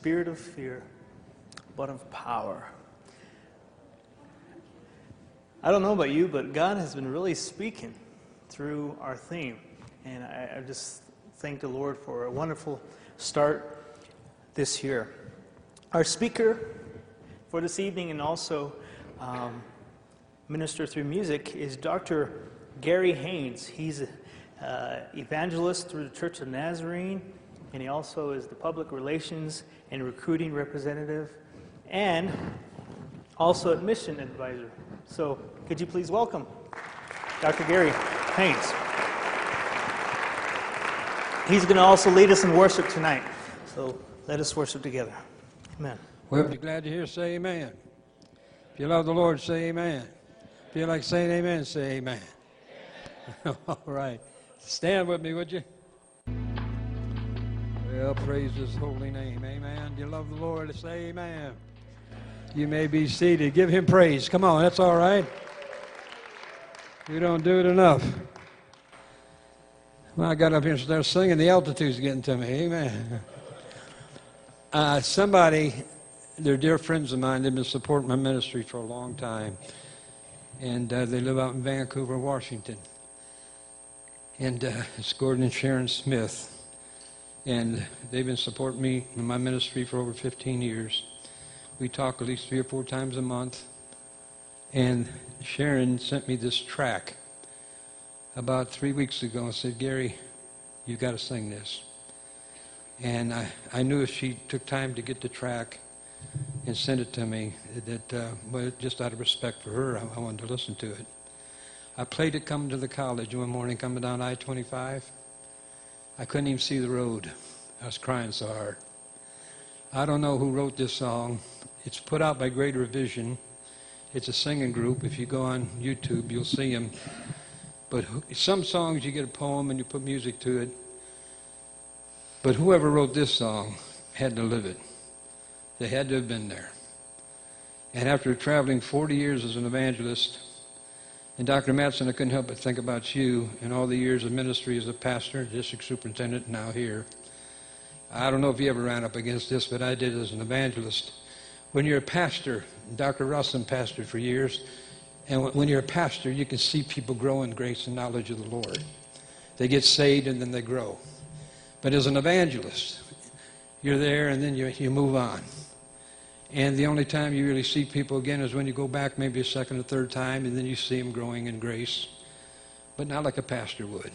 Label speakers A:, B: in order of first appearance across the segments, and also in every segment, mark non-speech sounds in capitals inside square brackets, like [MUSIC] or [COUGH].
A: spirit of fear, but of power. I don't know about you, but God has been really speaking through our theme. And I, I just thank the Lord for a wonderful start this year. Our speaker for this evening and also um, minister through music is Dr. Gary Haines. He's an uh, evangelist through the Church of Nazarene, and he also is the public relations and recruiting representative, and also admission advisor. So, could you please welcome Dr. Gary Haines? He's going to also lead us in worship tonight. So, let us worship together. Amen.
B: Well, if you're glad to hear, say amen. If you love the Lord, say amen. If you like saying amen, say amen. [LAUGHS] All right. Stand with me, would you? Well, praise his holy name. Amen. You love the Lord? Say amen. You may be seated. Give him praise. Come on, that's all right. We don't do it enough. When I got up here and started singing, the altitude's getting to me. Amen. Uh, somebody, they're dear friends of mine, they've been supporting my ministry for a long time. And uh, they live out in Vancouver, Washington. And uh, it's Gordon and Sharon Smith. And they've been supporting me in my ministry for over 15 years. We talk at least three or four times a month. And Sharon sent me this track about three weeks ago and said, Gary, you've got to sing this. And I, I knew if she took time to get the track and send it to me, that uh, well, just out of respect for her, I, I wanted to listen to it. I played it coming to the college one morning, coming down I-25. I couldn't even see the road. I was crying so hard. I don't know who wrote this song. It's put out by Greater Vision. It's a singing group. If you go on YouTube, you'll see them. But some songs you get a poem and you put music to it. But whoever wrote this song had to live it. They had to have been there. And after traveling 40 years as an evangelist, and Dr. Matson, I couldn't help but think about you and all the years of ministry as a pastor, district superintendent, now here. I don't know if you ever ran up against this, but I did as an evangelist. When you're a pastor, Dr. Russell pastored for years, and when you're a pastor, you can see people grow in grace and knowledge of the Lord. They get saved and then they grow. But as an evangelist, you're there and then you, you move on. And the only time you really see people again is when you go back maybe a second or third time and then you see them growing in grace. But not like a pastor would.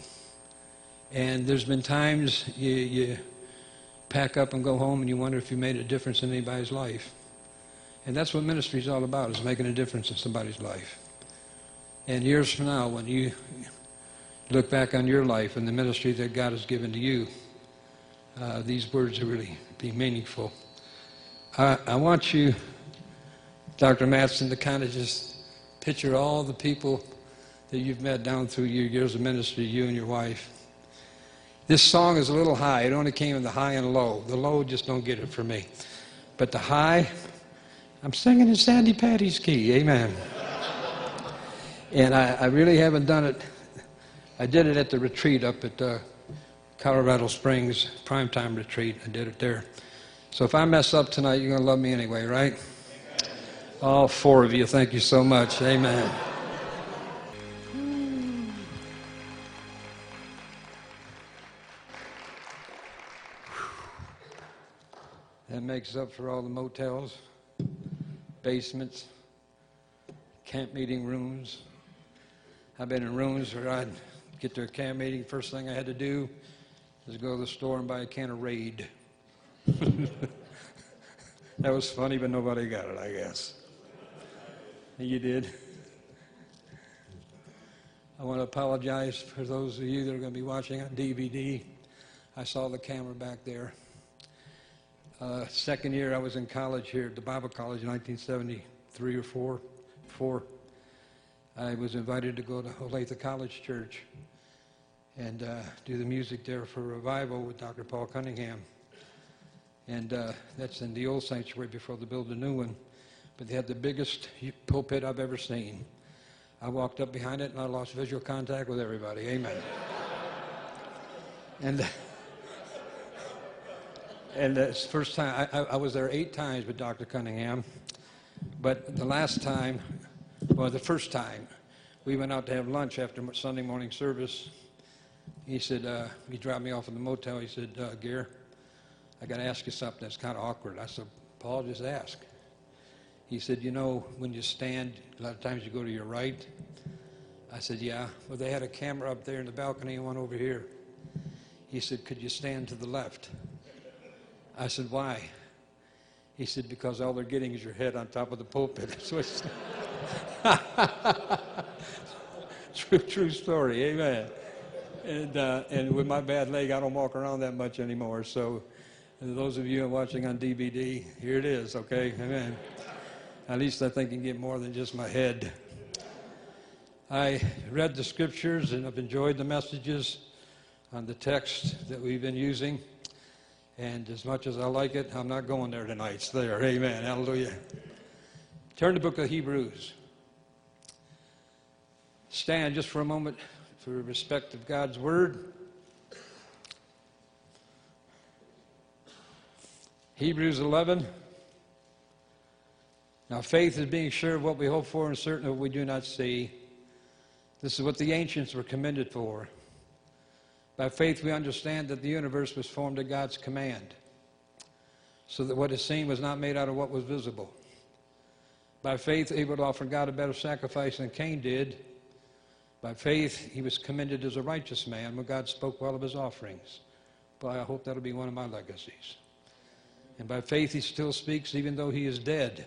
B: And there's been times you, you pack up and go home and you wonder if you made a difference in anybody's life. And that's what ministry is all about, is making a difference in somebody's life. And years from now, when you look back on your life and the ministry that God has given to you, uh, these words will really be meaningful. I, I want you, Dr. Matson, to kind of just picture all the people that you've met down through your years of ministry, you and your wife. This song is a little high. It only came in the high and low. The low just don't get it for me. But the high, I'm singing in Sandi Patty's key. Amen. and I, I, really haven't done it. I did it at the retreat up at uh, Colorado Springs, primetime retreat. I did it there. So if I mess up tonight, you're going to love me anyway, right? All four of you, thank you so much. Amen. That makes up for all the motels, basements, camp meeting rooms. I've been in rooms where I'd get to a camp meeting. First thing I had to do is go to the store and buy a can of Raid. [LAUGHS] that was funny, but nobody got it, I guess. You did. I want to apologize for those of you that are going to be watching on DVD. I saw the camera back there. Uh, second year I was in college here at the Bible College in 1973 or four, four. I was invited to go to Olathe College Church and uh, do the music there for revival with Dr. Paul Cunningham. And uh, that's in the old sanctuary before they built a new one. But they had the biggest pulpit I've ever seen. I walked up behind it and I lost visual contact with everybody. Amen. and [LAUGHS] And the first time, I, I, I was there eight times with Dr. Cunningham. But the last time, well, the first time, we went out to have lunch after Sunday morning service. He said, uh, he dropped me off in the motel. He said, uh, Gare, I got to ask you something that's kind of awkward. I said, Paul, just ask. He said, you know, when you stand, a lot of times you go to your right. I said, yeah. Well, they had a camera up there in the balcony and one over here. He said, could you stand to the left? I said, why? He said, because all they're getting is your head on top of the pulpit. [LAUGHS] so it's [LAUGHS] true, true story. Amen. And, uh, and with my bad leg, I don't walk around that much anymore. So those of you watching on DVD, here it is, okay? Amen. At least I think I can get more than just my head. I read the scriptures and I've enjoyed the messages on the text that we've been using. And as much as I like it, I'm not going there tonight. It's there. Amen. Hallelujah. Turn to the book of Hebrews. Stand just for a moment for respect of God's word. Hebrews 11. Now, faith is being sure of what we hope for and certain of what we do not see. This is what the ancients were commended for. By faith, we understand that the universe was formed at God's command, so that what is seen was not made out of what was visible. By faith, Abel offered God a better sacrifice than Cain did. By faith, he was commended as a righteous man when God spoke well of his offerings. Boy, I hope that'll be one of my legacies. And by faith, he still speaks even though he is dead.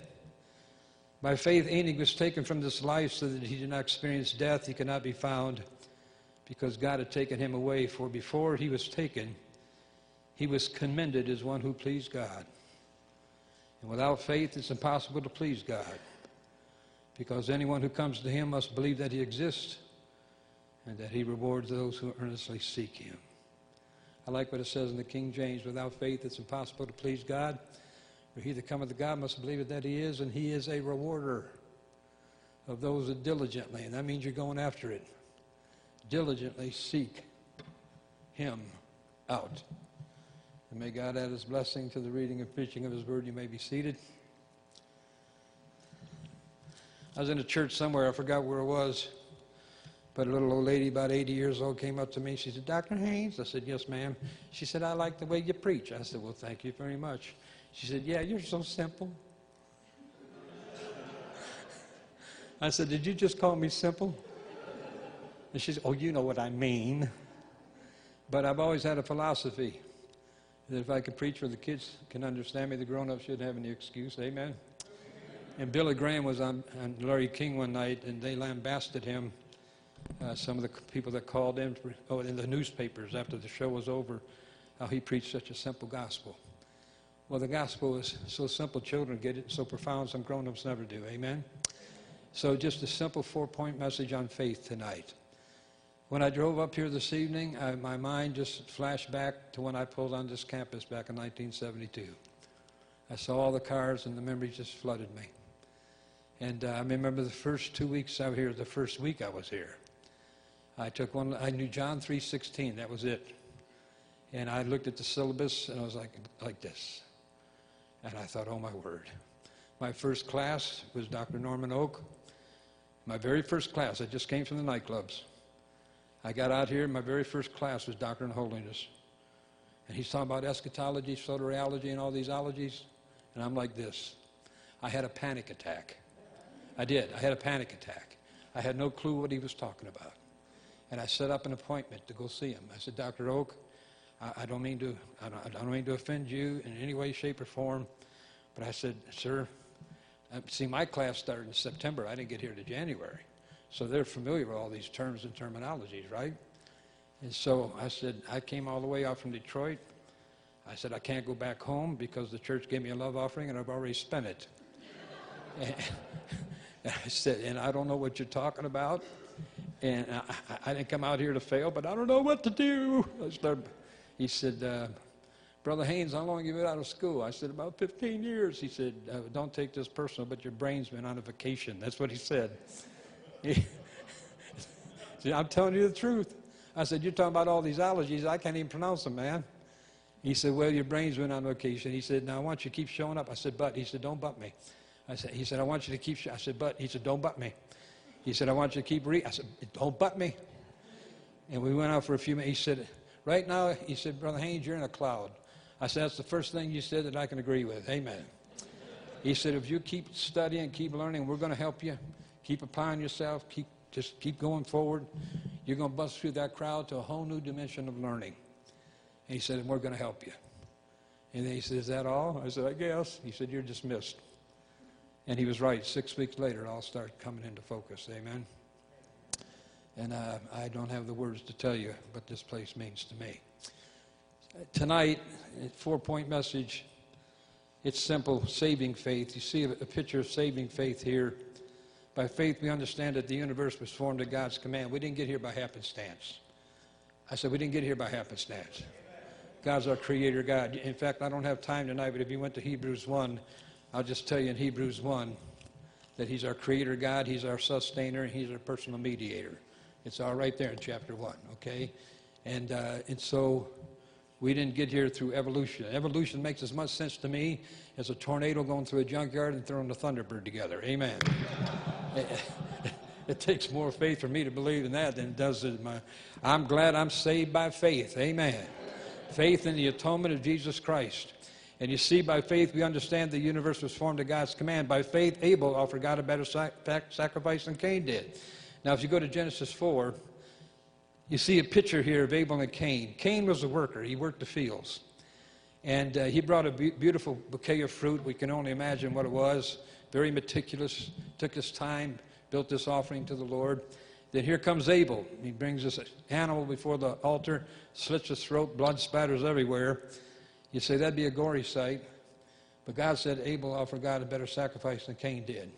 B: By faith, Enoch was taken from this life so that he did not experience death. He could not be found because God had taken him away. For before he was taken, he was commended as one who pleased God. And without faith, it's impossible to please God because anyone who comes to him must believe that he exists and that he rewards those who earnestly seek him. I like what it says in the King James without faith, it's impossible to please God. For he that cometh to God must believe that he is, and he is a rewarder of those that diligently, and that means you're going after it, diligently seek him out. And may God add his blessing to the reading and preaching of his word. You may be seated. I was in a church somewhere, I forgot where it was, but a little old lady, about 80 years old, came up to me. She said, Dr. Haines? I said, Yes, ma'am. She said, I like the way you preach. I said, Well, thank you very much. She said, Yeah, you're so simple. [LAUGHS] I said, Did you just call me simple? And she said, Oh, you know what I mean. But I've always had a philosophy that if I could preach where the kids can understand me, the grown ups shouldn't have any excuse. Amen. And Billy Graham was on, on Larry King one night, and they lambasted him. Uh, some of the people that called in, oh, in the newspapers after the show was over, how he preached such a simple gospel. Well, the gospel is so simple, children get it, so profound, some grown ups never do. Amen? So, just a simple four point message on faith tonight. When I drove up here this evening, I, my mind just flashed back to when I pulled on this campus back in 1972. I saw all the cars, and the memories just flooded me. And uh, I remember the first two weeks I was here, the first week I was here. I took one, I knew John 3.16, that was it. And I looked at the syllabus, and I was like, like this. And I thought, oh my word. My first class was Dr. Norman Oke. My very first class, I just came from the nightclubs. I got out here, my very first class was Doctrine and Holiness. And he's talking about eschatology, soteriology, and all these ologies. And I'm like this. I had a panic attack. I did. I had a panic attack. I had no clue what he was talking about. And I set up an appointment to go see him. I said, Dr. Oke, I, I don't mean to I don't, I don't, mean to offend you in any way, shape, or form, but I said, sir, uh, see, my class started in September. I didn't get here to January, so they're familiar with all these terms and terminologies, right? And so I said, I came all the way out from Detroit. I said, I can't go back home because the church gave me a love offering and I've already spent it. and, [LAUGHS] and I said, and I don't know what you're talking about. And I, I, didn't come out here to fail, but I don't know what to do. I started he said, uh, Brother Haines, how long have you been out of school? I said, about 15 years. He said, uh, don't take this personal, but your brain's been on a vacation. That's what he said. Said, [LAUGHS] I'm telling you the truth. I said, you're talking about all these allergies. I can't even pronounce them, man. He said, well, your brain's been on vacation. He said, now I want you to keep showing up. I said, but. He said, don't butt me. I said, he said, I want you to keep. I said, but. He said, don't butt me. He said, I want you to keep reading. I said, don't butt me. And we went out for a few minutes. He said, right now, he said, Brother Haines, you're in a cloud. I said, that's the first thing you said that I can agree with. Amen. He said, if you keep studying, keep learning, we're going to help you. Keep applying yourself. Keep, just keep going forward. You're going to bust through that crowd to a whole new dimension of learning. And he said, and we're going to help you. And then he said, is that all? I said, I guess. He said, you're dismissed. And he was right. Six weeks later, it all started coming into focus. Amen. And uh, I don't have the words to tell you what this place means to me. Tonight, four point message. It's simple saving faith. You see a picture of saving faith here. By faith, we understand that the universe was formed at God's command. We didn't get here by happenstance. I said, we didn't get here by happenstance. God's our creator God. In fact, I don't have time tonight, but if you went to Hebrews 1, I'll just tell you in Hebrews 1 that He's our creator God, He's our sustainer, and He's our personal mediator. It's all right there in chapter 1, okay? And, uh, and so we didn't get here through evolution. Evolution makes as much sense to me as a tornado going through a junkyard and throwing a Thunderbird together. Amen. [LAUGHS] it, takes more faith for me to believe in that than it does in my. I'm glad I'm saved by faith. Amen. Faith in the atonement of Jesus Christ. And you see, by faith, we understand the universe was formed at God's command. By faith, Abel offered God a better sac- sacrifice than Cain did. Now, if you go to Genesis 4, you see a picture here of Abel and Cain. Cain was a worker, he worked the fields. And uh, he brought a be- beautiful bouquet of fruit. We can only imagine what it was. Very meticulous, took his time, built this offering to the Lord. Then here comes Abel. He brings this animal before the altar, slits his throat, blood spatters everywhere. You say that'd be a gory sight. But God said Abel offered God a better sacrifice than Cain did.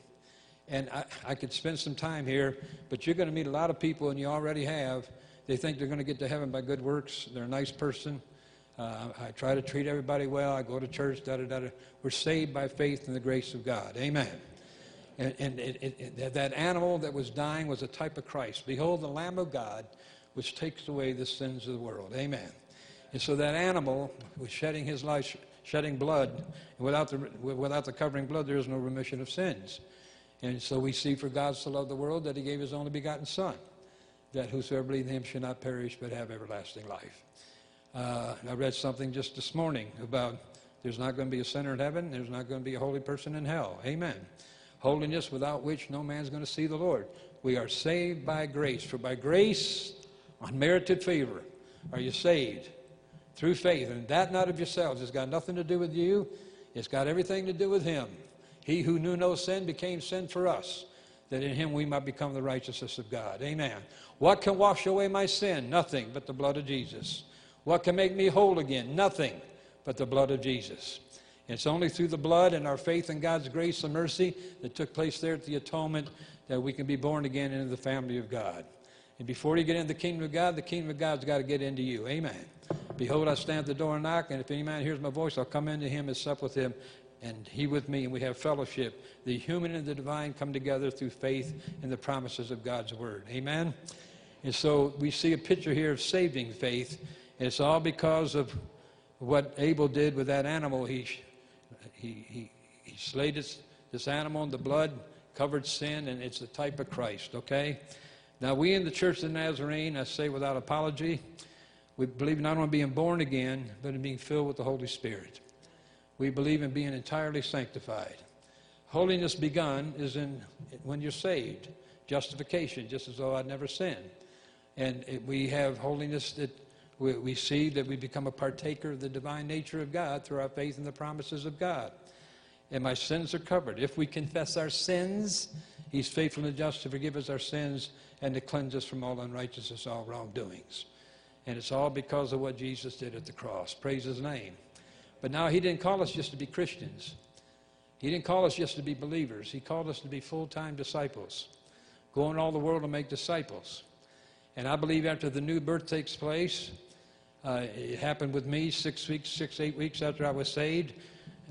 B: And I, I could spend some time here, but you're going to meet a lot of people, and you already have, they think they're going to get to heaven by good works. They're a nice person. Uh, I try to treat everybody well. I go to church, da da da. We're saved by faith in the grace of God. Amen. And, and it, it, it, that animal that was dying was a type of Christ. Behold, the Lamb of God, which takes away the sins of the world. Amen. And so that animal was shedding his life, shedding blood. Without the, without the covering blood, there is no remission of sins. And so we see, for God so loved the world that he gave his only begotten Son that whosoever believes in him should not perish but have everlasting life. Uh, I read something just this morning about there's not going to be a sinner in heaven, there's not going to be a holy person in hell. Amen. Holiness without which no man's going to see the Lord. We are saved by grace, for by grace, unmerited favor, are you saved through faith, and that not of yourselves. It's got nothing to do with you, it's got everything to do with Him. He who knew no sin became sin for us that in him we might become the righteousness of God. Amen. What can wash away my sin? Nothing but the blood of Jesus. What can make me whole again? Nothing but the blood of Jesus. It's only through the blood and our faith in God's grace and mercy that took place there at the atonement that we can be born again into the family of God. And before you get into the kingdom of God, the kingdom of God's got to get into you. Amen. Behold, I stand at the door and knock, and if any man hears my voice, I'll come into him and sup with him, and he with me, and we have fellowship. The human and the divine come together through faith in the promises of God's word. Amen? And so we see a picture here of saving faith. It's all because of what Abel did with that animal. He, he, he, he slayed this, this animal, and the blood covered sin, and it's the type of Christ, okay? Now, we in the Church of the Nazarene, I say without apology, we believe not only being born again, but in being filled with the Holy Spirit we believe in being entirely sanctified. Holiness begun is in when you're saved, justification, just as though I'd never sinned. And it, we have holiness that we, we see that we become a partaker of the divine nature of God through our faith in the promises of God. And my sins are covered. If we confess our sins, He's faithful and just to forgive us our sins and to cleanse us from all unrighteousness, all wrongdoings. And it's all because of what Jesus did at the cross. Praise His name. But now He didn't call us just to be Christians. He didn't call us just to be believers. He called us to be full time disciples, go in all the world and make disciples. And I believe after the new birth takes place, uh, it happened with me six weeks, six, eight weeks after I was saved.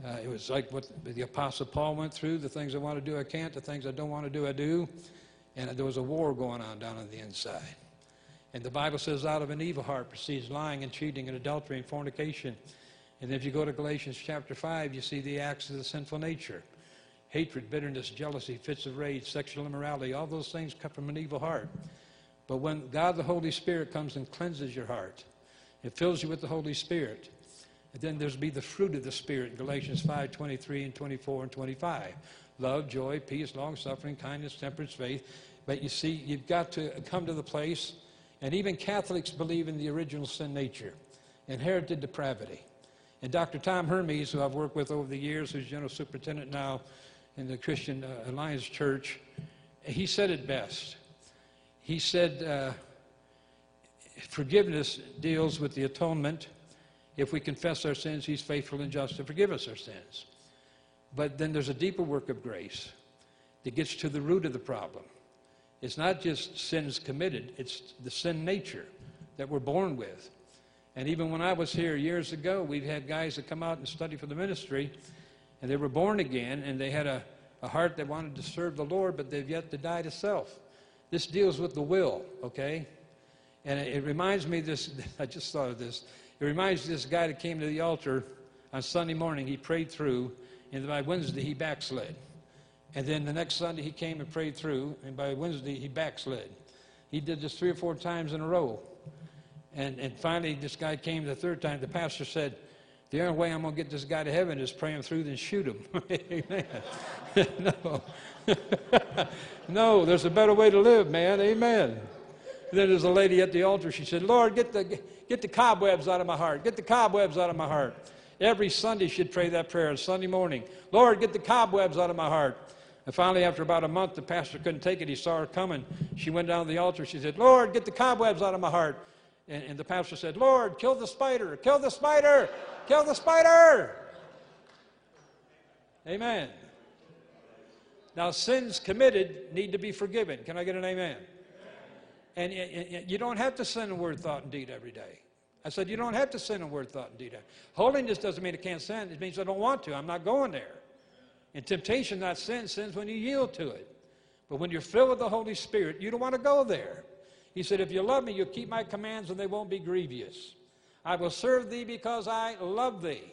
B: Uh, it was like what the Apostle Paul went through the things I want to do, I can't, the things I don't want to do, I do. And there was a war going on down on the inside. And the Bible says, out of an evil heart proceeds lying and cheating and adultery and fornication. And if you go to Galatians chapter 5, you see the acts of the sinful nature hatred, bitterness, jealousy, fits of rage, sexual immorality, all those things come from an evil heart. But when God the Holy Spirit comes and cleanses your heart, it fills you with the Holy Spirit. And then there's be the fruit of the Spirit, Galatians 5, 23 and 24 and 25. Love, joy, peace, long suffering, kindness, temperance, faith. But you see, you've got to come to the place, and even Catholics believe in the original sin nature, inherited depravity. And Dr. Tom Hermes, who I've worked with over the years, who's general superintendent now in the Christian uh, Alliance Church, he said it best. He said, uh, forgiveness deals with the atonement. If we confess our sins, he's faithful and just to forgive us our sins. But then there's a deeper work of grace that gets to the root of the problem. It's not just sins committed, it's the sin nature that we're born with. And even when I was here years ago, we've had guys that come out and study for the ministry, and they were born again, and they had a, a heart that wanted to serve the Lord, but they've yet to die to self. This deals with the will, okay? And it, it reminds me this, [LAUGHS] I just thought of this. It reminds me this guy that came to the altar on Sunday morning. He prayed through, and by Wednesday he backslid. And then the next Sunday he came and prayed through, and by Wednesday he backslid. He did this three or four times in a row. And, and finally, this guy came the third time. The pastor said, The only way I'm going to get this guy to heaven is pray him through, then shoot him. [LAUGHS] Amen. [LAUGHS] no. [LAUGHS] no, there's a better way to live, man. Amen. Then there's a lady at the altar. She said, Lord, get the, get the cobwebs out of my heart. Get the cobwebs out of my heart. Every Sunday she'd pray that prayer, Sunday morning. Lord, get the cobwebs out of my heart. And finally, after about a month, the pastor couldn't take it. He saw her coming. She went down to the altar. She said, Lord, get the cobwebs out of my heart. And, and the pastor said, Lord, kill the spider, kill the spider, kill the spider. Amen. Now, sins committed need to be forgiven. Can I get an amen? And, you don't have to sin in word, thought, and deed every day. I said, you don't have to sin in word, thought, and deed. Holiness doesn't mean I can't sin. It means I don't want to. I'm not going there. And temptation, not sin, sins when you yield to it. But when you're filled with the Holy Spirit, you don't want to go there. He said, If you love me, you'll keep my commands and they won't be grievous. I will serve thee because I love thee.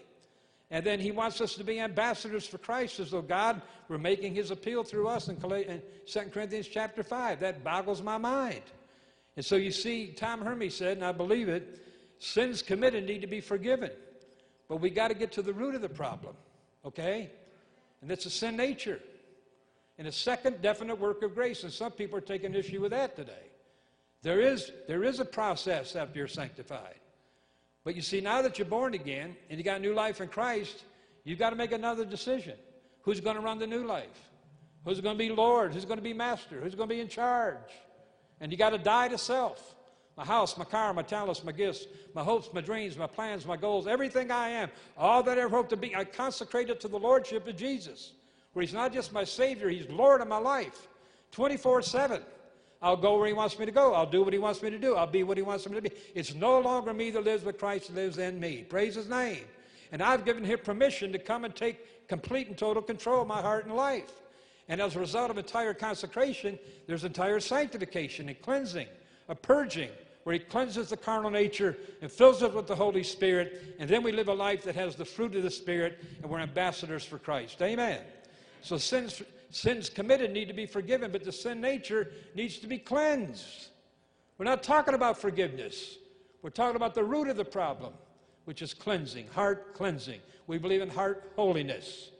B: And then he wants us to be ambassadors for Christ as though God were making his appeal through us in 2 Corinthians chapter 5. That boggles my mind. And so you see, Tom Hermes said, and I believe it, sins committed need to be forgiven. But we got to get to the root of the problem, okay? And it's a sin nature. And a second definite work of grace. And some people are taking issue with that today. There is, there is a process after you're sanctified. But you see, now that you're born again and you got new life in Christ, you've got to make another decision. Who's going to run the new life? Who's going to be Lord? Who's going to be master? Who's going to be in charge? And you got to die to self. My house, my car, my talents, my gifts, my hopes, my dreams, my plans, my goals, everything I am, all that I ever hope to be, I consecrate it to the Lordship of Jesus, where He's not just my Savior, He's Lord of my life, 24 7. I'll go where He wants me to go. I'll do what He wants me to do. I'll be what He wants me to be. It's no longer me that lives, but Christ lives in me. Praise His name. And I've given Him permission to come and take complete and total control of my heart and life. And as a result of entire consecration, there's entire sanctification and cleansing, a purging, where He cleanses the carnal nature and fills it with the Holy Spirit. And then we live a life that has the fruit of the Spirit, and we're ambassadors for Christ. Amen. So sins sins committed need to be forgiven, but the sin nature needs to be cleansed. We're not talking about forgiveness. We're talking about the root of the problem, which is cleansing, heart cleansing. We believe in heart holiness.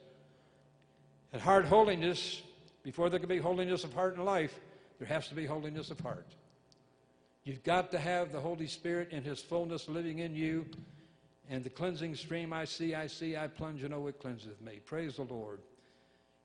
B: And heart holiness, before there can be holiness of heart and life, there has to be holiness of heart. You've got to have the Holy Spirit in His fullness living in you. And the cleansing stream I see, I see, I plunge, and oh, it cleanseth me. Praise the Lord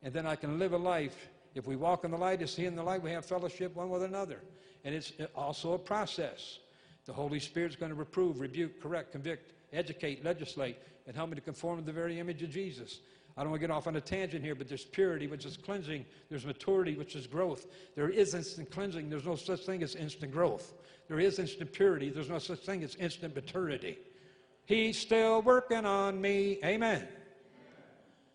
B: and then I can live a life. If we walk in the light, as He in the light, we have fellowship one with another. And it's also a process. The Holy Spirit's going to reprove, rebuke, correct, convict, educate, legislate, and help me to conform to the very image of Jesus. I don't want to get off on a tangent here, but there's purity, which is cleansing. There's maturity, which is growth. There is instant cleansing. There's no such thing as instant growth. There is instant purity. There's no such thing as instant maturity. He's still working on me. Amen.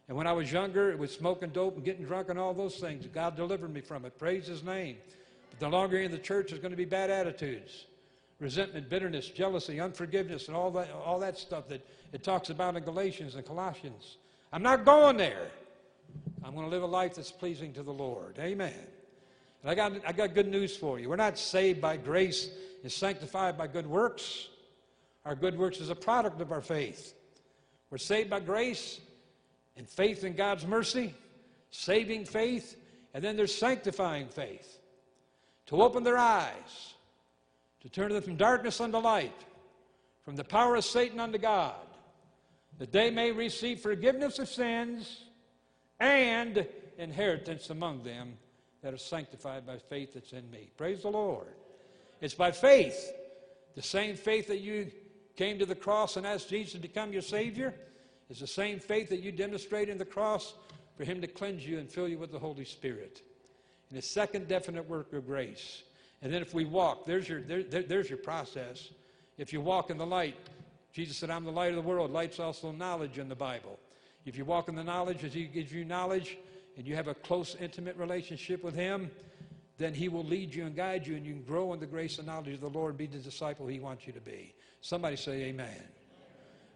B: And when I was younger, it was smoking dope and getting drunk and all those things. God delivered me from it. Praise His name. But the longer you're in the church, there's going to be bad attitudes. resentment, bitterness, jealousy, unforgiveness, and all that, all that stuff that it talks about in Galatians and Colossians. I'm not going there. I'm going to live a life that's pleasing to the Lord. Amen. And I got, I got good news for you. We're not saved by grace and sanctified by good works. Our good works is a product of our faith. We're saved by grace and faith in God's mercy, saving faith, and then there's sanctifying faith to open their eyes, to turn them from darkness unto light, from the power of Satan unto God, that they may receive forgiveness of sins and inheritance among them that are sanctified by faith that's in me. Praise the Lord. It's by faith, the same faith that you came to the cross and asked Jesus to become your Savior, is the same faith that you demonstrate in the cross for Him to cleanse you and fill you with the Holy Spirit. And the second definite work of grace. And then if we walk, there's your, there, there, there's your process. If you walk in the light, Jesus said, I'm the light of the world. Light's also knowledge in the Bible. If you walk in the knowledge, as He gives you knowledge, and you have a close, intimate relationship with Him, then He will lead you and guide you, and you can grow in the grace and knowledge of the Lord and be the disciple He wants you to be. Somebody say, Amen.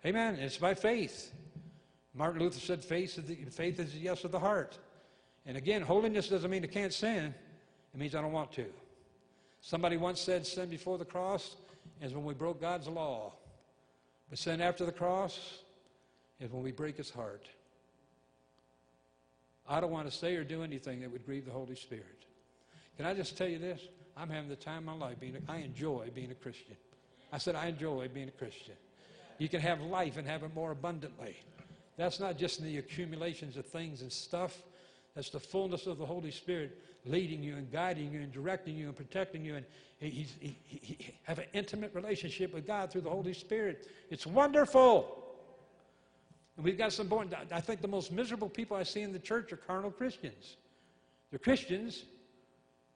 B: Amen. It's by faith. Martin Luther said, faith is, the, faith is the yes of the heart. And again, holiness doesn't mean I can't sin, it means I don't want to. Somebody once said, sin before the cross is when we broke God's law. But sin after the cross is when we break his heart. I don't want to say or do anything that would grieve the Holy Spirit. Can I just tell you this? I'm having the time of my life being a, I enjoy being a Christian. I said I enjoy being a Christian. You can have life and have it more abundantly. That's not just in the accumulations of things and stuff. That's the fullness of the Holy Spirit leading you and guiding you and directing you and protecting you. And he, he, he, have an intimate relationship with God through the Holy Spirit. It's wonderful. And we've got some born, I think the most miserable people I see in the church are carnal Christians. They're Christians,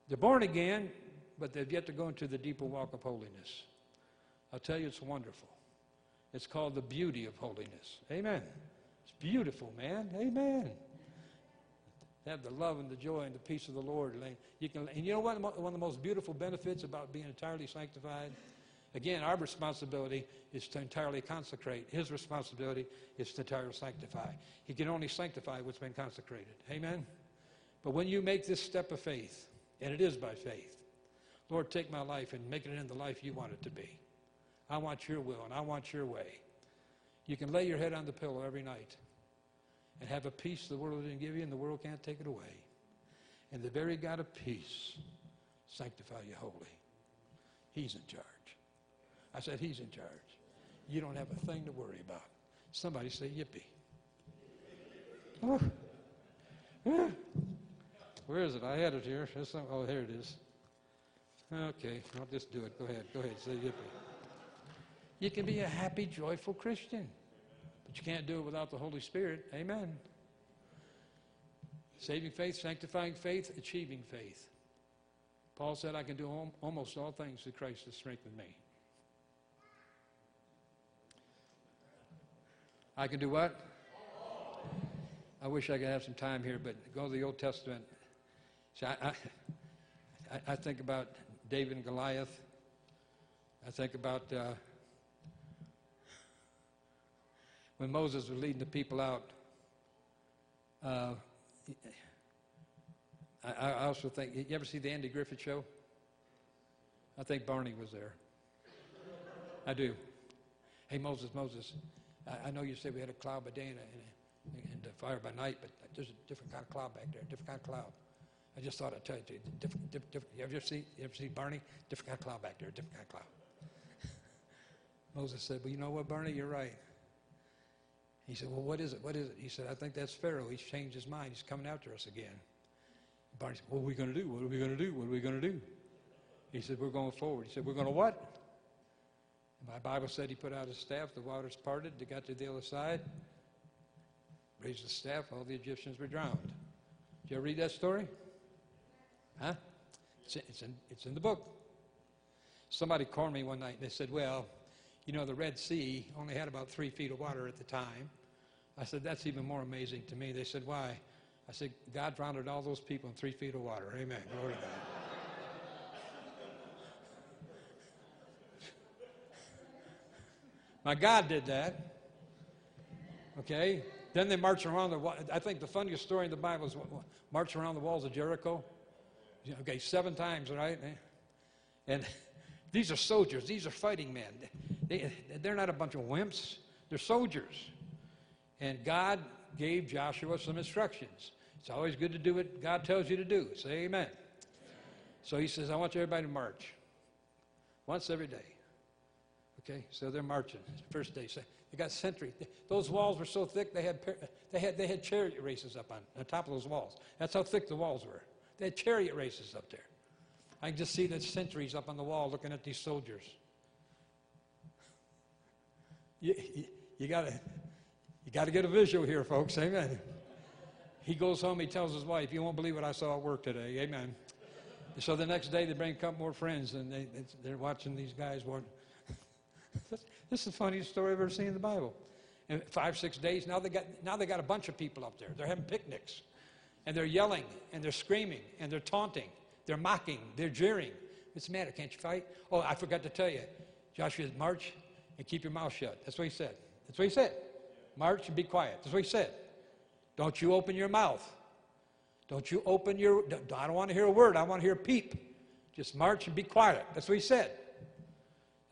B: they're born again, but they've yet to go into the deeper walk of holiness. I'll tell you, it's wonderful. It's called the beauty of holiness. Amen. It's beautiful, man. Amen. Have the love and the joy and the peace of the Lord. You can, and you know what? One of the most beautiful benefits about being entirely sanctified? Again, our responsibility is to entirely consecrate. His responsibility is to entirely sanctify. He can only sanctify what's been consecrated. Amen? But when you make this step of faith, and it is by faith, Lord, take my life and make it into the life you want it to be. I want your will and I want your way. You can lay your head on the pillow every night and have a peace the world didn't give you and the world can't take it away. And the very God of peace sanctify you holy. He's in charge. I said, He's in charge. You don't have a thing to worry about. Somebody say, Yippee. Oh. Where is it? I had it here. Oh, here it is. Okay, I'll just do it. Go ahead. Go ahead. Say yippee. You can be a happy, joyful Christian, but you can't do it without the Holy Spirit. Amen. Saving faith, sanctifying faith, achieving faith. Paul said, I can do almost all things through Christ to strengthen me. I can do what? I wish I could have some time here, but go to the Old Testament. See, I, I, I think about David and Goliath. I think about uh, when Moses was leading the people out. Uh, I, I also think, you ever see the Andy Griffith show? I think Barney was there. I do. Hey, Moses, Moses, I, I know you said we had a cloud by day and, a, and a fire by night, but there's a different kind of cloud back there, a different kind of cloud. I just thought I'd tell you, different, different, different. You ever see, you ever see Barney? Different kind of cloud back there, different kind of cloud. [LAUGHS] Moses said, well, you know what, Barney, you're right. He said, well, what is it? What is it? He said, I think that's Pharaoh. He's changed his mind. He's coming after us again. Barney said, what are we going to do? What are we going to do? What are we going to do? He said, we're going forward. He said, we're going to what? My Bible said he put out his staff, the waters parted, they got to the other side, raised the staff, all the Egyptians were drowned. Did you ever read that story? Huh? It's in, it's in, it's in the book. Somebody called me one night and they said, Well, you know, the Red Sea only had about three feet of water at the time. I said, That's even more amazing to me. They said, Why? I said, God drowned all those people in three feet of water. Amen. Glory to God. My God did that. Okay? Then they march around the. I think the funniest story in the Bible is march around the walls of Jericho. Okay, seven times, right? And [LAUGHS] these are soldiers. These are fighting men. They, they're not a bunch of wimps. They're soldiers. And God gave Joshua some instructions. It's always good to do what God tells you to do. Say amen. So he says, I want everybody to march once every day. Okay, so they're marching. First day, they got sentry. Those walls were so thick they had they had they had chariot races up on, on top of those walls. That's how thick the walls were. They had chariot races up there. I can just see the sentries up on the wall looking at these soldiers. You, you, you gotta you gotta get a visual here, folks. Amen. He goes home, he tells his wife, You won't believe what I saw at work today. Amen. So the next day they bring a couple more friends and they, they're watching these guys. [LAUGHS] this is the funniest story I've ever seen in the Bible. In five, six days, now they got now they got a bunch of people up there. They're having picnics. And they're yelling and they're screaming and they're taunting. They're mocking. They're jeering. What's the matter? Can't you fight? Oh, I forgot to tell you. Joshua said, march and keep your mouth shut. That's what he said. That's what he said. March and be quiet. That's what he said. Don't you open your mouth. Don't you open your, I don't want to hear a word. I want to hear a peep. Just march and be quiet. That's what he said.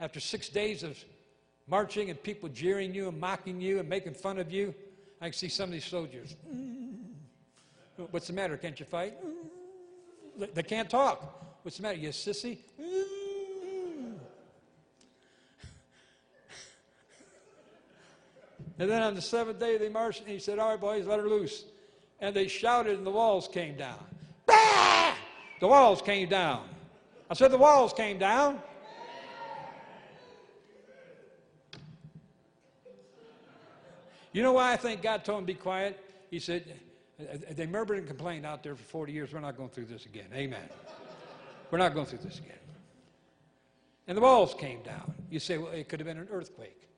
B: After six days of marching and people jeering you and mocking you and making fun of you, I can see some of these soldiers. What's the matter? Can't you fight? They can't talk. What's the matter? You sissy? And then on the seventh day they marched and he said, All right, boys, let her loose. And they shouted and the walls came down. Bah! [LAUGHS] The walls came down. I said, The walls came down. You know why I think God told him to be quiet? He said, they murmured and complained out there for 40 years. We're not going through this again. Amen. We're not going through this again. And the walls came down. You say, well, it could have been an earthquake.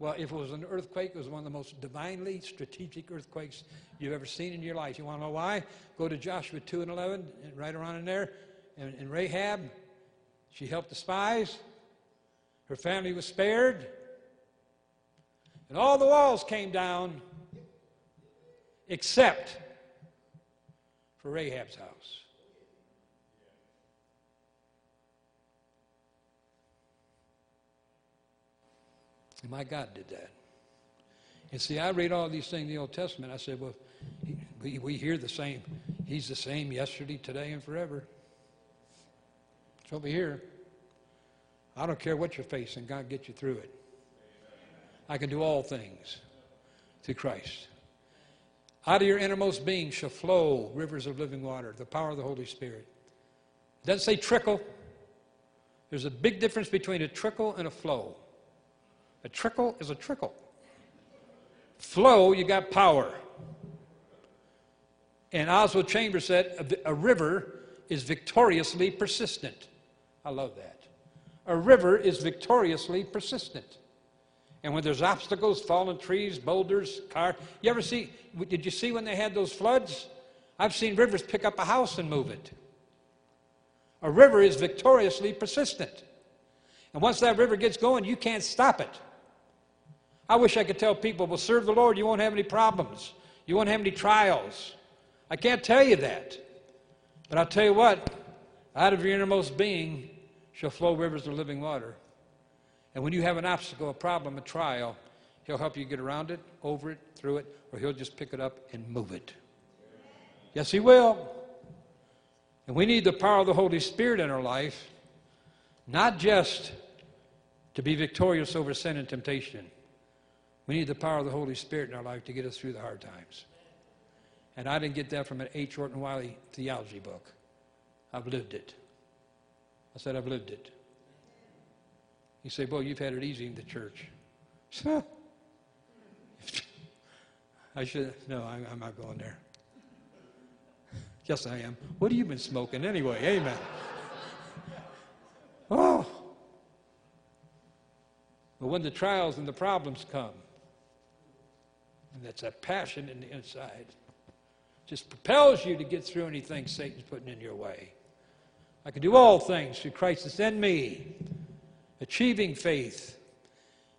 B: Well, if it was an earthquake, it was one of the most divinely strategic earthquakes you've ever seen in your life. You want to know why? Go to Joshua 2 and 11, and right around in there. And, and Rahab, she helped the spies. Her family was spared. And all the walls came down except for Rahab's house. And my God did that. And see, I read all these things in the Old Testament. I said, well, we, we hear the same. He's the same yesterday, today, and forever. What we hear. I don't care what you're facing, God get you through it. I can do all things through Christ. Out of your innermost being shall flow rivers of living water, the power of the Holy Spirit. It doesn't say trickle. There's a big difference between a trickle and a flow. A trickle is a trickle. Flow, you got power. And Oswald Chambers said a, a river is victoriously persistent. I love that. A river is victoriously persistent. And when there's obstacles, fallen trees, boulders, car, you ever see, did you see when they had those floods? I've seen rivers pick up a house and move it. A river is victoriously persistent. And once that river gets going, you can't stop it. I wish I could tell people, well, serve the Lord, you won't have any problems. You won't have any trials. I can't tell you that. But I'll tell you what, out of your innermost being shall flow rivers of living water. And when you have an obstacle, a problem, a trial, He'll help you get around it, over it, through it, or He'll just pick it up and move it. Yes, He will. And we need the power of the Holy Spirit in our life, not just to be victorious over sin and temptation. We need the power of the Holy Spirit in our life to get us through the hard times. And I didn't get that from an H. Orton Wiley theology book. I've lived it. I said, I've lived it. You say, Boy, you've had it easy in the church. [LAUGHS] I should, no, I'm, I'm not going there. Yes, I am. What have you been smoking anyway? Amen. [LAUGHS] oh. But when the trials and the problems come, and that's that passion in the inside, just propels you to get through anything Satan's putting in your way. I can do all things through Christ that's in me achieving faith.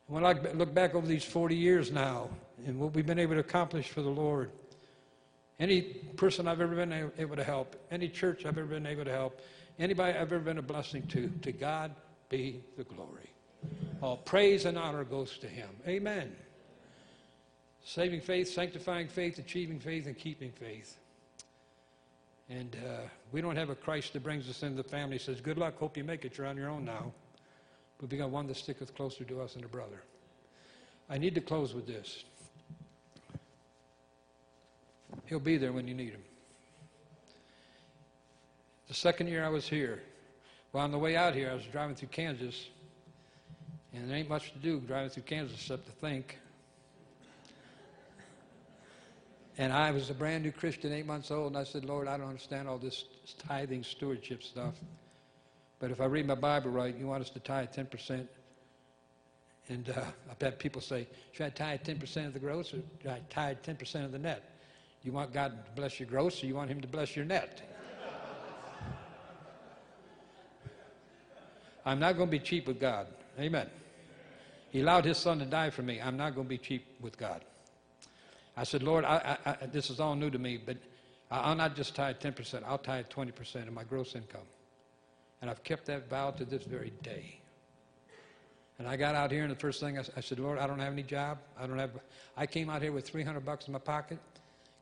B: When I look back over these 40 years now and what we've been able to accomplish for the Lord, any person I've ever been able to help, any church I've ever been able to help, anybody I've ever been a blessing to, to God be the glory. All praise and honor goes to Him. Amen. Saving faith, sanctifying faith, achieving faith, and keeping faith. And uh, we don't have a Christ that brings us into the family says, Good luck, hope you make it, you're on your own now. But we got one that sticketh closer to us than a brother. I need to close with this. He'll be there when you need him. The second year I was here, well, on the way out here, I was driving through Kansas, and there ain't much to do driving through Kansas except to think. And I was a brand new Christian, eight months old, and I said, Lord, I don't understand all this tithing stewardship stuff. But if I read my Bible right, you want us to tithe 10%. And uh, I've had people say, should I tithe 10% of the gross or should I tithe 10% of the net? You want God to bless your gross or you want Him to bless your net? I'm not going to be cheap with God. Amen. He allowed His Son to die for me. I'm not going to be cheap with God. I said, Lord, I, I, I, this is all new to me, but I'll not just tithe 10%, I'll tithe 20% of my gross income. And I've kept that vow to this very day. And I got out here, and the first thing I, I, said, Lord, I don't have any job. I don't have. I came out here with 300 bucks in my pocket,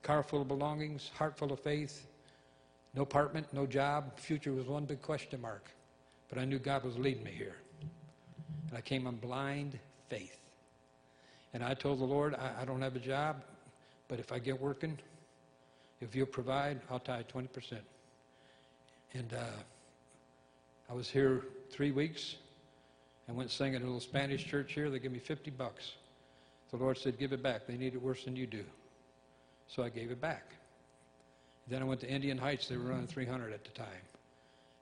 B: car full of belongings, heart full of faith, no apartment, no job. Future was one big question mark. But I knew God was leading me here. And I came on blind faith. And I told the Lord, I, I don't have a job, but if I get working, if you'll provide, I'll tithe 20%. And uh, I was here three weeks. I went singing at a little Spanish church here. They gave me 50 bucks. The Lord said, give it back. They need it worse than you do. So I gave it back. Then I went to Indian Heights. They were running 300 at the time.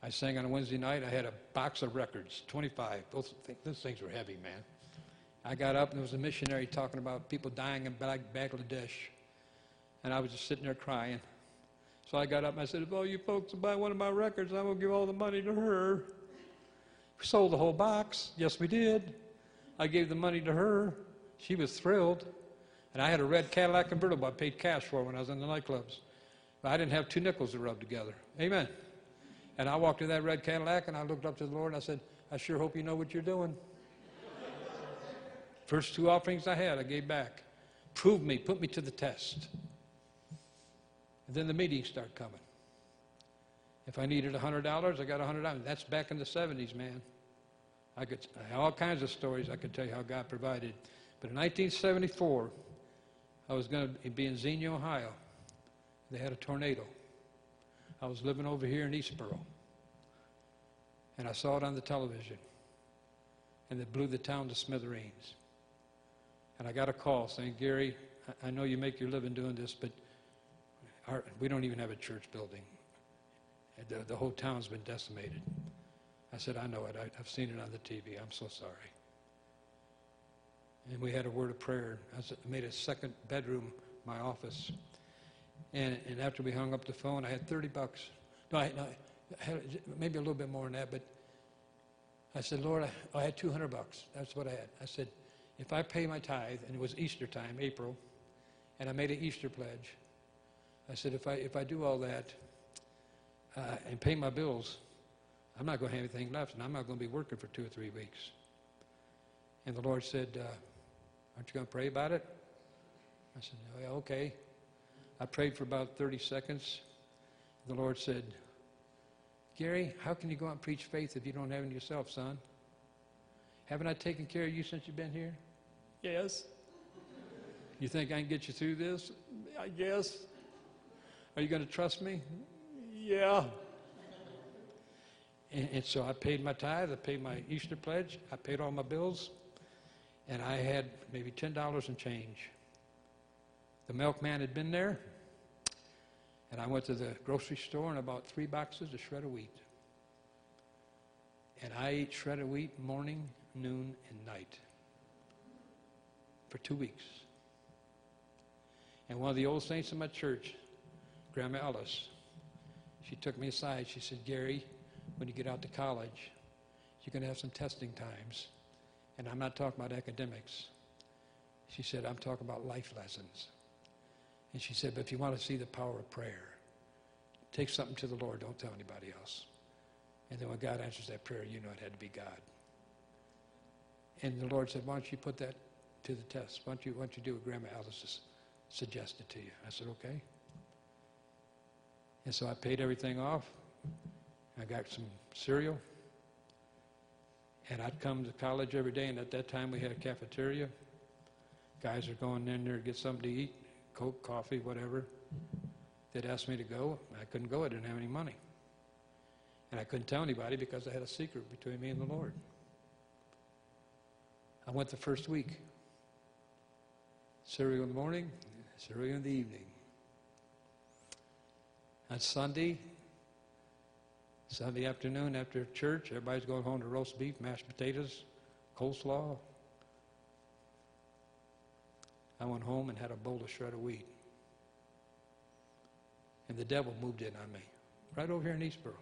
B: I sang on a Wednesday night. I had a box of records, 25. Those, those things were heavy, man. I got up and there was a missionary talking about people dying in Bangladesh. And I was just sitting there crying. So I got up and I said, if all you folks will buy one of my records, I'm going to give all the money to her. We sold the whole box. Yes, we did. I gave the money to her. She was thrilled. And I had a red Cadillac convertible I paid cash for when I was in the nightclubs. But I didn't have two nickels to rub together. Amen. And I walked to that red Cadillac and I looked up to the Lord and I said, I sure hope you know what you're doing. First two offerings I had, I gave back. Prove me, put me to the test. And then the meetings start coming. If I needed $100, I got $100. That's back in the 70s, man. I could all kinds of stories I could tell you how God provided. But in 1974, I was going to be in Xenia, Ohio. They had a tornado. I was living over here in Eastboro. And I saw it on the television. And it blew the town to smithereens. And I got a call saying, Gary, I know you make your living doing this, but our, we don't even have a church building. The, the whole town's been decimated. I said, I know it. I, have seen it on the TV. I'm so sorry. And we had a word of prayer. I made a second bedroom my office. And, and after we hung up the phone, I had 30 bucks. No, I, no, I had maybe a little bit more than that, but I said, Lord, I, I had 200 bucks. That's what I had. I said, if I pay my tithe, and it was Easter time, April, and I made an Easter pledge, I said, if I, if I do all that uh, and pay my bills, I'm not going to have anything left, and I'm not going to be working for two or three weeks. And the Lord said, uh, Aren't you going to pray about it? I said, oh, yeah, Okay. I prayed for about 30 seconds. The Lord said, Gary, how can you go out and preach faith if you don't have it yourself, son? Haven't I taken care of you since you've been here? Yes. You think I can get you through this? I guess. Are you going to trust me? Yeah. And, and, so I paid my tithe, I paid my Easter pledge, I paid all my bills, and I had maybe $10 in change. The milkman had been there, and I went to the grocery store and I bought three boxes of shredded wheat. And I ate shredded wheat morning, noon, and night for two weeks. And one of the old saints in my church Grandma Ellis. She took me aside. She said, Gary, when you get out to college, you're going to have some testing times. And I'm not talking about academics. She said, I'm talking about life lessons. And she said, but if you want to see the power of prayer, take something to the Lord, don't tell anybody else. And then when God answers that prayer, you know it had to be God. And the Lord said, why don't you put that to the test? Why don't you, why don't you do what Grandma Alice suggested to you? I said, okay. And so I paid everything off. I got some cereal. And I'd come to college every day, and at that time we had a cafeteria. Guys are going in there to get something to eat, Coke, coffee, whatever. They'd ask me to go. I couldn't go. I didn't have any money. And I couldn't tell anybody because I had a secret between me and the Lord. I went the first week. Cereal in the morning, cereal in the evening. On Sunday, Sunday afternoon after church, everybody's going home to roast beef, mashed potatoes, coleslaw. I went home and had a bowl of shredded wheat. And the devil moved in on me, right over here in Eastboro.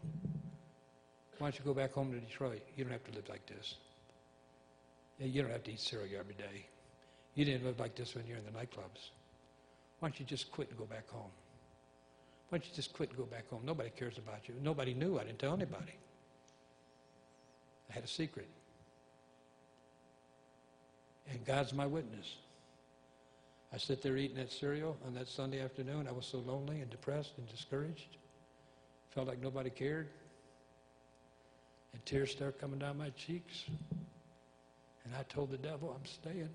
B: Why don't you go back home to Detroit? You don't have to live like this. You don't have to eat cereal every day. You didn't live like this when you're in the nightclubs. Why don't you just quit and go back home? Why don't you just quit and go back home? Nobody cares about you. Nobody knew. I didn't tell anybody. I had a secret. And God's my witness. I sit there eating that cereal on that Sunday afternoon. I was so lonely and depressed and discouraged. Felt like nobody cared. And tears started coming down my cheeks. And I told the devil, I'm staying.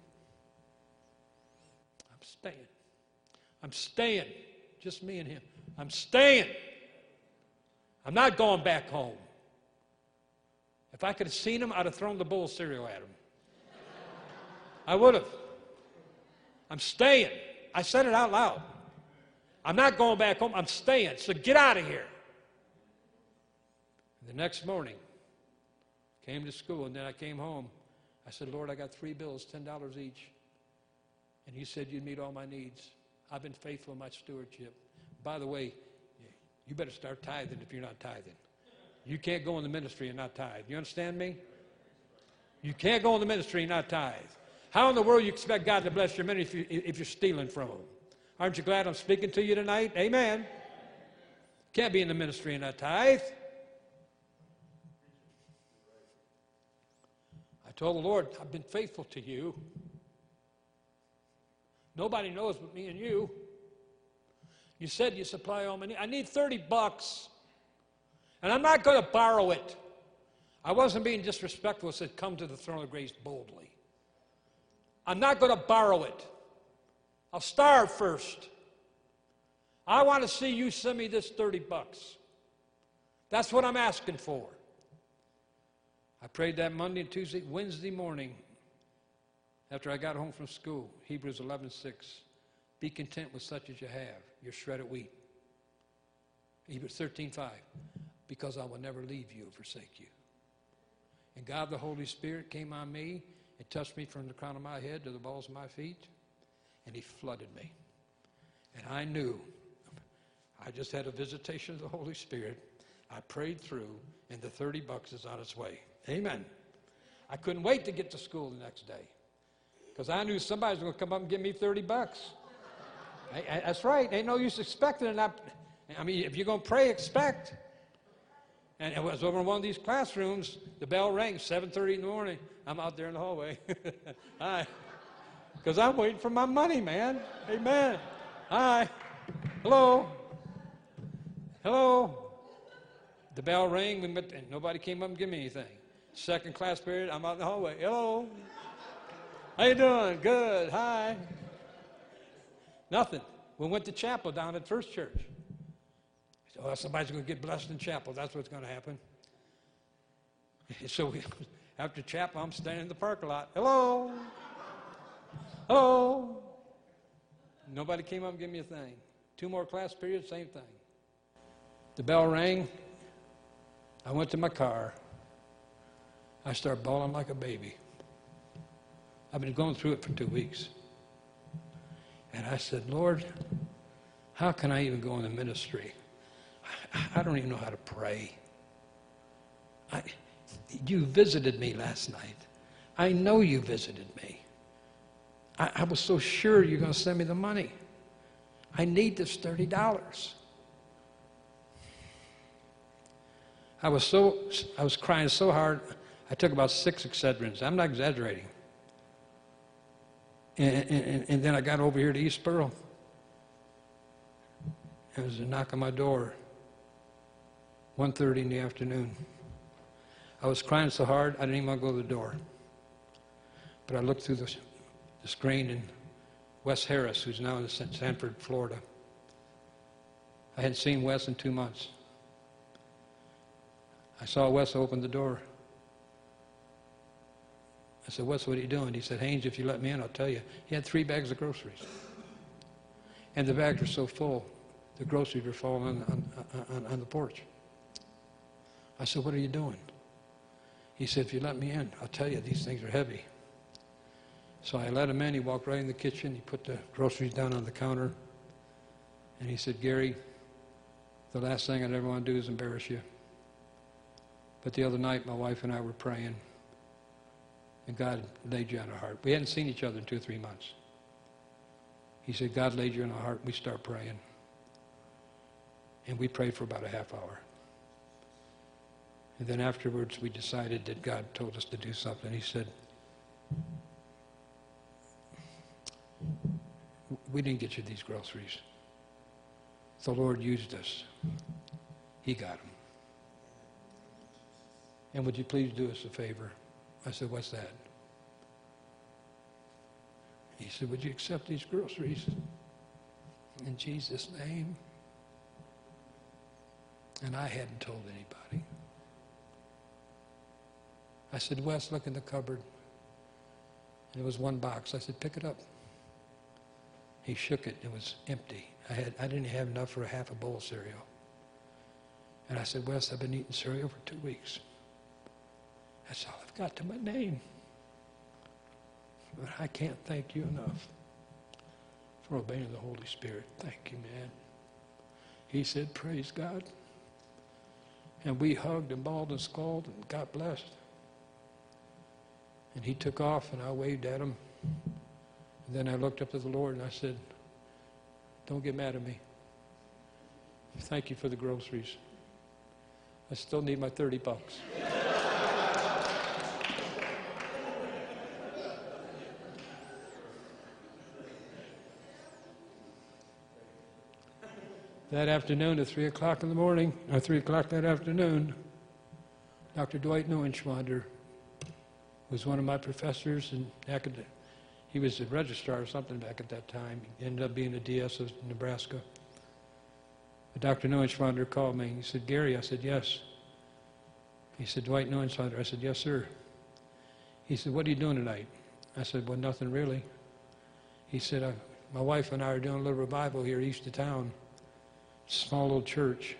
B: I'm staying. I'm staying. Just me and him. I'm staying. I'm not going back home. If I could have seen him, I'd have thrown the bowl of cereal at him. I would have. I'm staying. I said it out loud. I'm not going back home. I'm staying. So get out of here. The next morning, came to school, and then I came home. I said, Lord, I got three bills, $10 each. And you said you'd meet all my needs. I've been faithful in my stewardship. By the way, you better start tithing if you're not tithing. You can't go in the ministry and not tithe. You understand me? You can't go in the ministry and not tithe. How in the world you expect God to bless your ministry if, you, if you're stealing from Him? Aren't you glad I'm speaking to you tonight? Amen. Can't be in the ministry and not tithe. I told the Lord, I've been faithful to you. Nobody knows but me and you. You said you supply all my needs. I need 30 bucks. And I'm not going to borrow it. I wasn't being disrespectful. I said, come to the throne of grace boldly. I'm not going to borrow it. I'll starve first. I want to see you send me this 30 bucks. That's what I'm asking for. I prayed that Monday and Tuesday, Wednesday morning after I got home from school, Hebrews 11:6. Be content with such as you have, your shredded wheat. Hebrews 13:5. Because I will never leave you or forsake you. And God the Holy Spirit came on me and touched me from the crown of my head to the balls of my feet, and He flooded me. And I knew I just had a visitation of the Holy Spirit. I prayed through, and the 30 bucks is on its way. Amen. I couldn't wait to get to school the next day because I knew somebody was going to come up and give me 30 bucks. That's right. Ain't no use expecting it. I mean, if you're going to pray, expect. And it was over in one of these classrooms. The bell rang 7:30 in the morning. I'm out there in the hallway. [LAUGHS] Hi, because I'm waiting for my money, man. Amen. Hi. Hello. Hello. The bell rang, We and nobody came up and gave me anything. Second class period, I'm out in the hallway. Hello. How you doing? Good. Hi. Nothing. We went to chapel down at First Church. So oh, somebody's going to get blessed in chapel. That's what's going to happen. [LAUGHS] So we, after chapel, I'm standing in the parking lot. Hello. Hello. Nobody came up and gave me a thing. Two more class periods, same thing. The bell rang. I went to my car. I started bawling like a baby. I've been going through it for two weeks. And I said, Lord, how can I even go in the ministry? I, I don't even know how to pray. I, you visited me last night. I know you visited me. I, I was so sure you're going to send me the money. I need this $30. I was so I was crying so hard, I took about six Excedrins. I'm not exaggerating. And, and, and then I got over here to Eastboro. There was a knock on my door. 1.30 in the afternoon. I was crying so hard, I didn't even want to go to the door. But I looked through the, the screen and Wes Harris, who's now in Sanford, Florida. I hadn't seen Wes in two months. I saw Wes open the door. I said, what's what are you doing? He said, Haines, if you let me in, I'll tell you. He had three bags of groceries. And the bags were so full, the groceries were falling on, on, on, on the porch. I said, What are you doing? He said, If you let me in, I'll tell you, these things are heavy. So I let him in. He walked right in the kitchen. He put the groceries down on the counter. And he said, Gary, the last thing I'd ever want to do is embarrass you. But the other night, my wife and I were praying, and God laid you on our heart. We hadn't seen each other in two or three months. He said, God laid you on our heart. We start praying. And we prayed for about a half hour. And then afterwards, we decided that God told us to do something. He said, We didn't get you these groceries. The Lord used us. He got them. And would you please do us a favor? I said, What's that? He said, Would you accept these groceries in Jesus' name? And I hadn't told anybody. I said, Wes, look in the cupboard. And there was one box. I said, Pick it up. He shook it. It was empty. I, had, I didn't have enough for a half a bowl of cereal. And I said, Wes, I've been eating cereal for two weeks. That's all I've got to my name. But I can't thank you enough for obeying the Holy Spirit. Thank you, man. He said, Praise God. And we hugged and bawled and squalled and got blessed. And he took off and I waved at him. And then I looked up to the Lord and I said, Don't get mad at me. Thank you for the groceries. I still need my 30 bucks. [LAUGHS] that afternoon at 3 o'clock in the morning, or 3 o'clock that afternoon, Dr. Dwight Neuenschwander was one of my professors in academic. He was a registrar or something back at that time. He ended up being a DS of Nebraska. But Dr. Neuenschwander called me. He said, Gary, I said, yes. He said, Dwight Neuenschwander. I said, yes, sir. He said, what are you doing tonight? I said, well, nothing really. He said, my wife and I are doing a little revival here east of town small little church.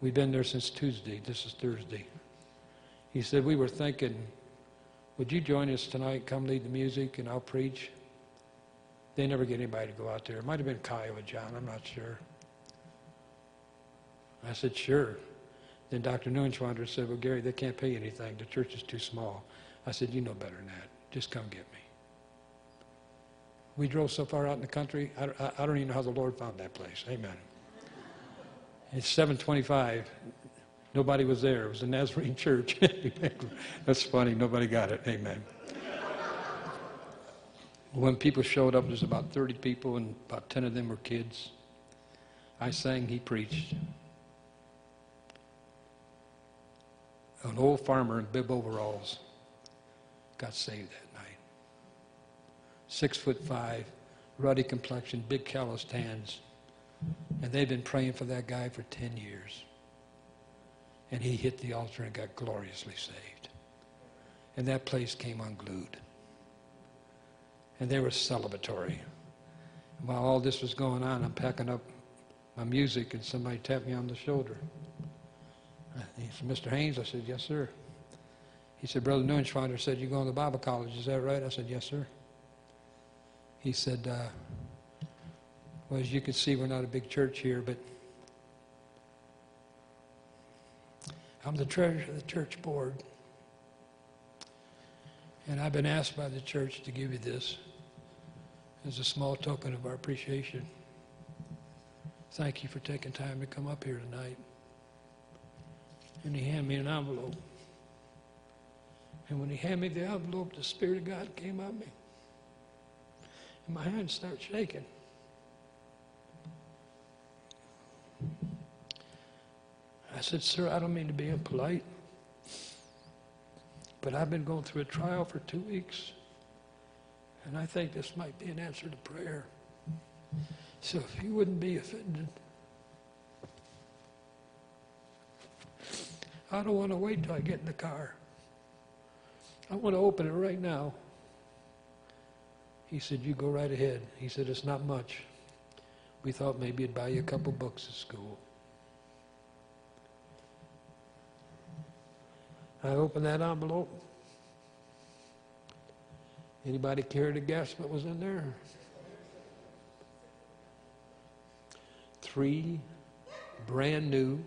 B: We've been there since Tuesday. This is Thursday. He said, We were thinking, would you join us tonight? Come lead the music and I'll preach. They never get anybody to go out there. It might have been or John, I'm not sure. I said, Sure. Then Dr. Neuenschwander said, Well, Gary, they can't pay anything. The church is too small. I said, You know better than that. Just come get me. We drove so far out in the country, I, I, I don't even know how the Lord found that place. Amen. It's 725. Nobody was there. It was a Nazarene [LAUGHS] church. [LAUGHS] That's funny. Nobody got it. Amen. When people showed up, there's about 30 people, and about 10 of them were kids. I sang, he preached. An old farmer in bib overalls got saved that six foot five, ruddy complexion, big calloused hands. And they've been praying for that guy for 10 years. And he hit the altar and got gloriously saved. And that place came unglued. And they were celebratory. And while all this was going on, I'm packing up my music, and somebody tapped me on the shoulder. He said, Mr. Haines? I said, yes, sir. He said, Brother Neuenschwander said, you're going to Bible college. Is that right? I said, yes, sir he said, uh, well, as you can see, we're not a big church here, but I'm the treasurer of the church board. And I've been asked by the church to give you this as a small token of our appreciation. Thank you for taking time to come up here tonight. And he handed me an envelope. And when he handed me the envelope, the Spirit of God came on me. And my hands start shaking. I said, Sir, I don't mean to be impolite, but I've been going through a trial for two weeks, and I think this might be an answer to prayer. So if you wouldn't be offended, I don't want to wait till I get in the car. I want to open it right now. He said, You go right ahead. He said, It's not much. We thought maybe it'd buy you a couple books at school. I opened that envelope. Anybody care to guess what was in there? Three brand new,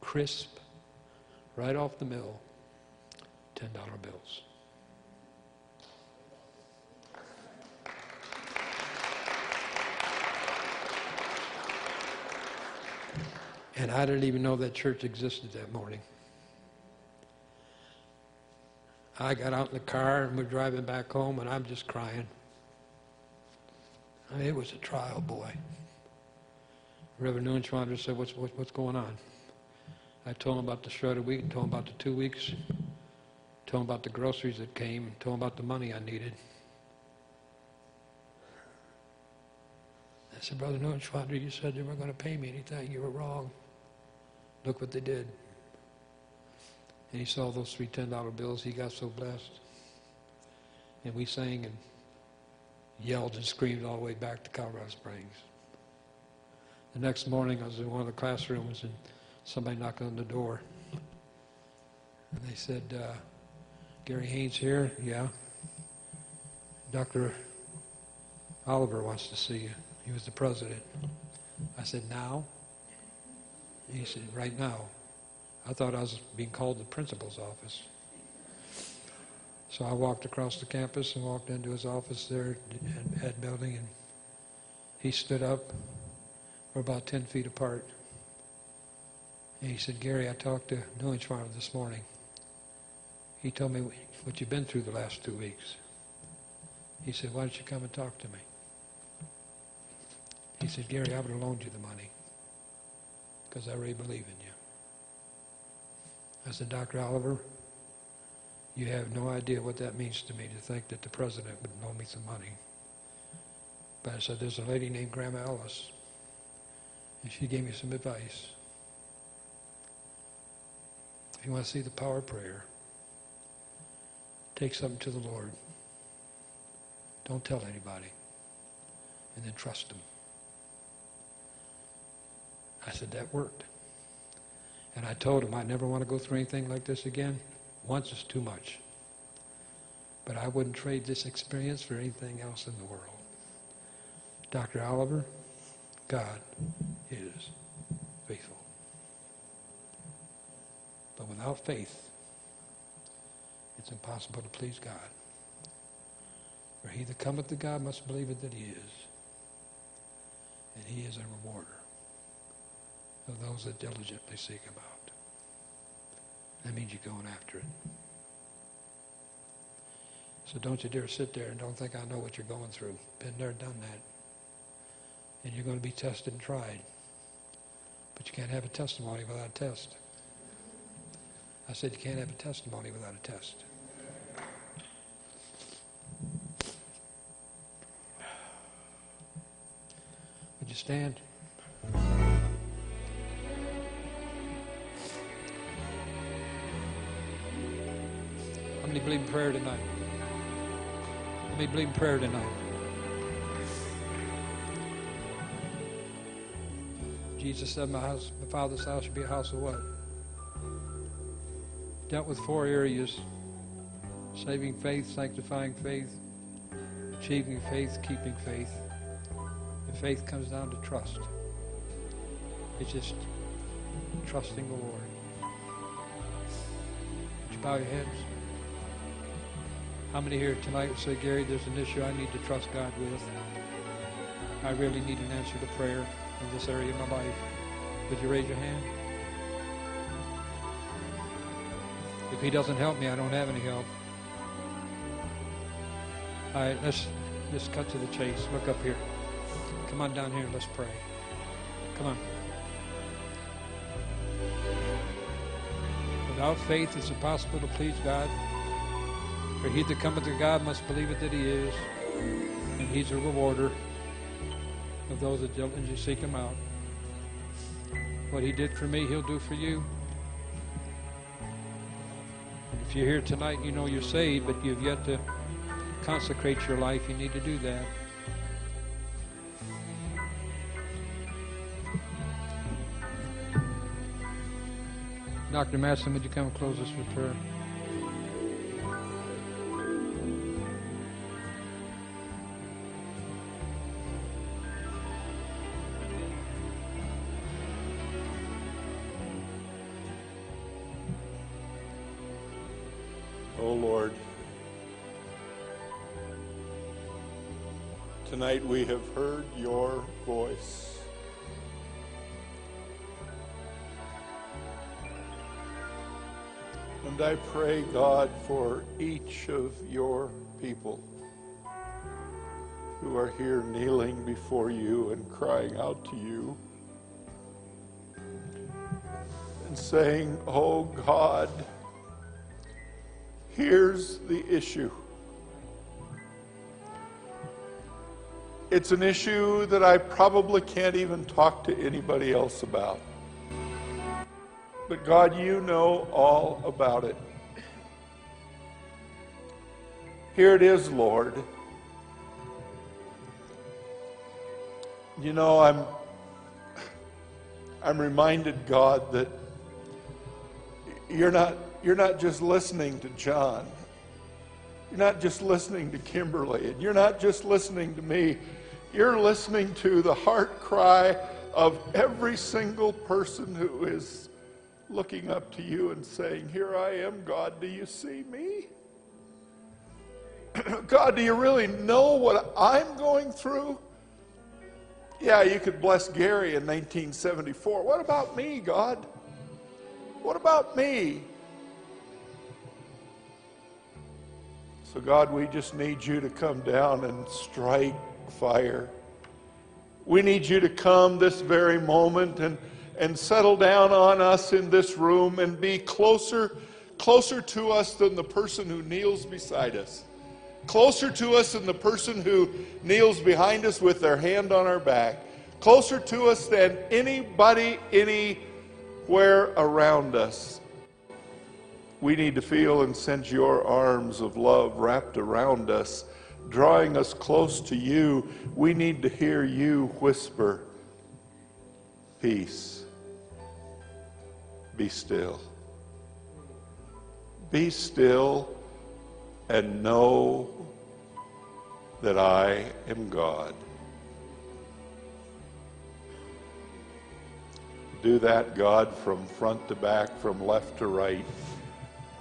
B: crisp, right off the mill, $10 bills. And I didn't even know that church existed that morning. I got out in the car and we're driving back home and I'm just crying. I mean, it was a trial, boy. Reverend Neuenschwander said, what's, what, what's going on? I told him about the shredded wheat, told him about the two weeks, told him about the groceries that came, told him about the money I needed. I said, Brother Neuenschwander, you said you weren't going to pay me anything. You were wrong. Look what they did. And he saw those three $10 bills. He got so blessed. And we sang and yelled and screamed all the way back to Colorado Springs. The next morning, I was in one of the classrooms and somebody knocked on the door. And they said, uh, Gary Haines here? Yeah. Dr. Oliver wants to see you. He was the president. I said, now? He said, right now. I thought I was being called to the principal's office. So I walked across the campus and walked into his office there at Ed Building, and he stood up. We're about 10 feet apart. And he said, Gary, I talked to Neuenschwander this morning. He told me what you've been through the last two weeks. He said, why don't you come and talk to me? He said, Gary, I would have loaned you the money because I really believe in you. I said, Dr. Oliver, you have no idea what that means to me to think that the president would loan me some money. But I said, there's a lady named Grandma Ellis, and she gave me some advice. If you want to see the power of prayer, take something to the Lord. Don't tell anybody. And then trust Him. I said, that worked. And I told him I never want to go through anything like this again. Once is too much. But I wouldn't trade this experience for anything else in the world. Dr. Oliver, God is faithful. But without faith, it's impossible to please God. For he that cometh to God must believe it that he is. And he is a rewarder of those that diligently seek him out. That means you're going after it. So don't you dare sit there and don't think I know what you're going through. Been there, done that. And you're going to be tested and tried. But you can't have a testimony without a test. I said you can't have a testimony without a test. Would you stand? Many believe in prayer tonight? How many believe in prayer tonight? Jesus said, my, house, my Father's house should be a house of what? Dealt with four areas saving faith, sanctifying faith, achieving faith, keeping faith. And faith comes down to trust. It's just trusting the Lord. Would you bow your heads? How many here tonight would say, Gary, there's an issue I need to trust God with? I really need an answer to prayer in this area of my life. Would you raise your hand? If he doesn't help me, I don't have any help. All right, let's let's cut to the chase. Look up here. Come on down here. and Let's pray. Come on. Without faith, it's impossible to please God. For he that cometh to God must believe it that he is, and he's a rewarder of those that diligently seek him out. What he did for me, he'll do for you. And if you're here tonight, you know you're saved, but you've yet to consecrate your life, you need to do that. Dr. Matson, would you come and close us with prayer?
C: We have heard your voice. And I pray, God, for each of your people who are here kneeling before you and crying out to you and saying, Oh God, Here's the issue. It's an issue that I probably can't even talk to anybody else about. But God, you know all about it. Here it is, Lord. You know, I'm I'm reminded, God, that you're not you're not just listening to John. You're not just listening to Kimberly, and you're not just listening to me. You're listening to the heart cry of every single person who is looking up to you and saying, Here I am, God, do you see me? [CLEARS THROAT] God, do you really know what I'm going through? Yeah, you could bless Gary in 1974. What about me, God? What about me? So, God, we just need you to come down and strike fire. We need you to come this very moment and, and settle down on us in this room and be closer, closer to us than the person who kneels beside us. Closer to us than the person who kneels behind us with their hand on our back. Closer to us than anybody anywhere around us. We need to feel and sense your arms of love wrapped around us, drawing us close to you. We need to hear you whisper, Peace. Be still. Be still and know that I am God. Do that, God, from front to back, from left to right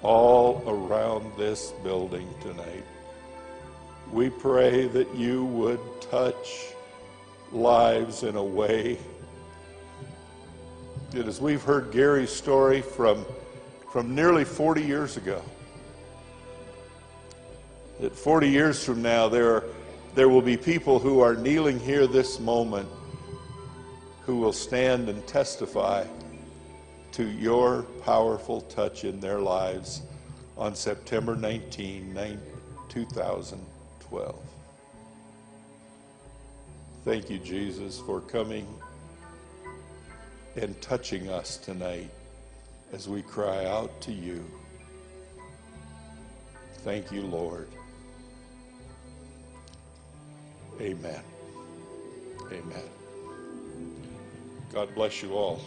C: all around this building tonight. We pray that you would touch lives in a way that, as we've heard Gary's story from, from nearly 40 years ago, that 40 years from now, there, are, there will be people who are kneeling here this moment who will stand and testify to your powerful touch in their lives on September 19, 2012. Thank you, Jesus, for coming and touching us tonight as we cry out to you. Thank you, Lord. Amen. Amen. God bless you all.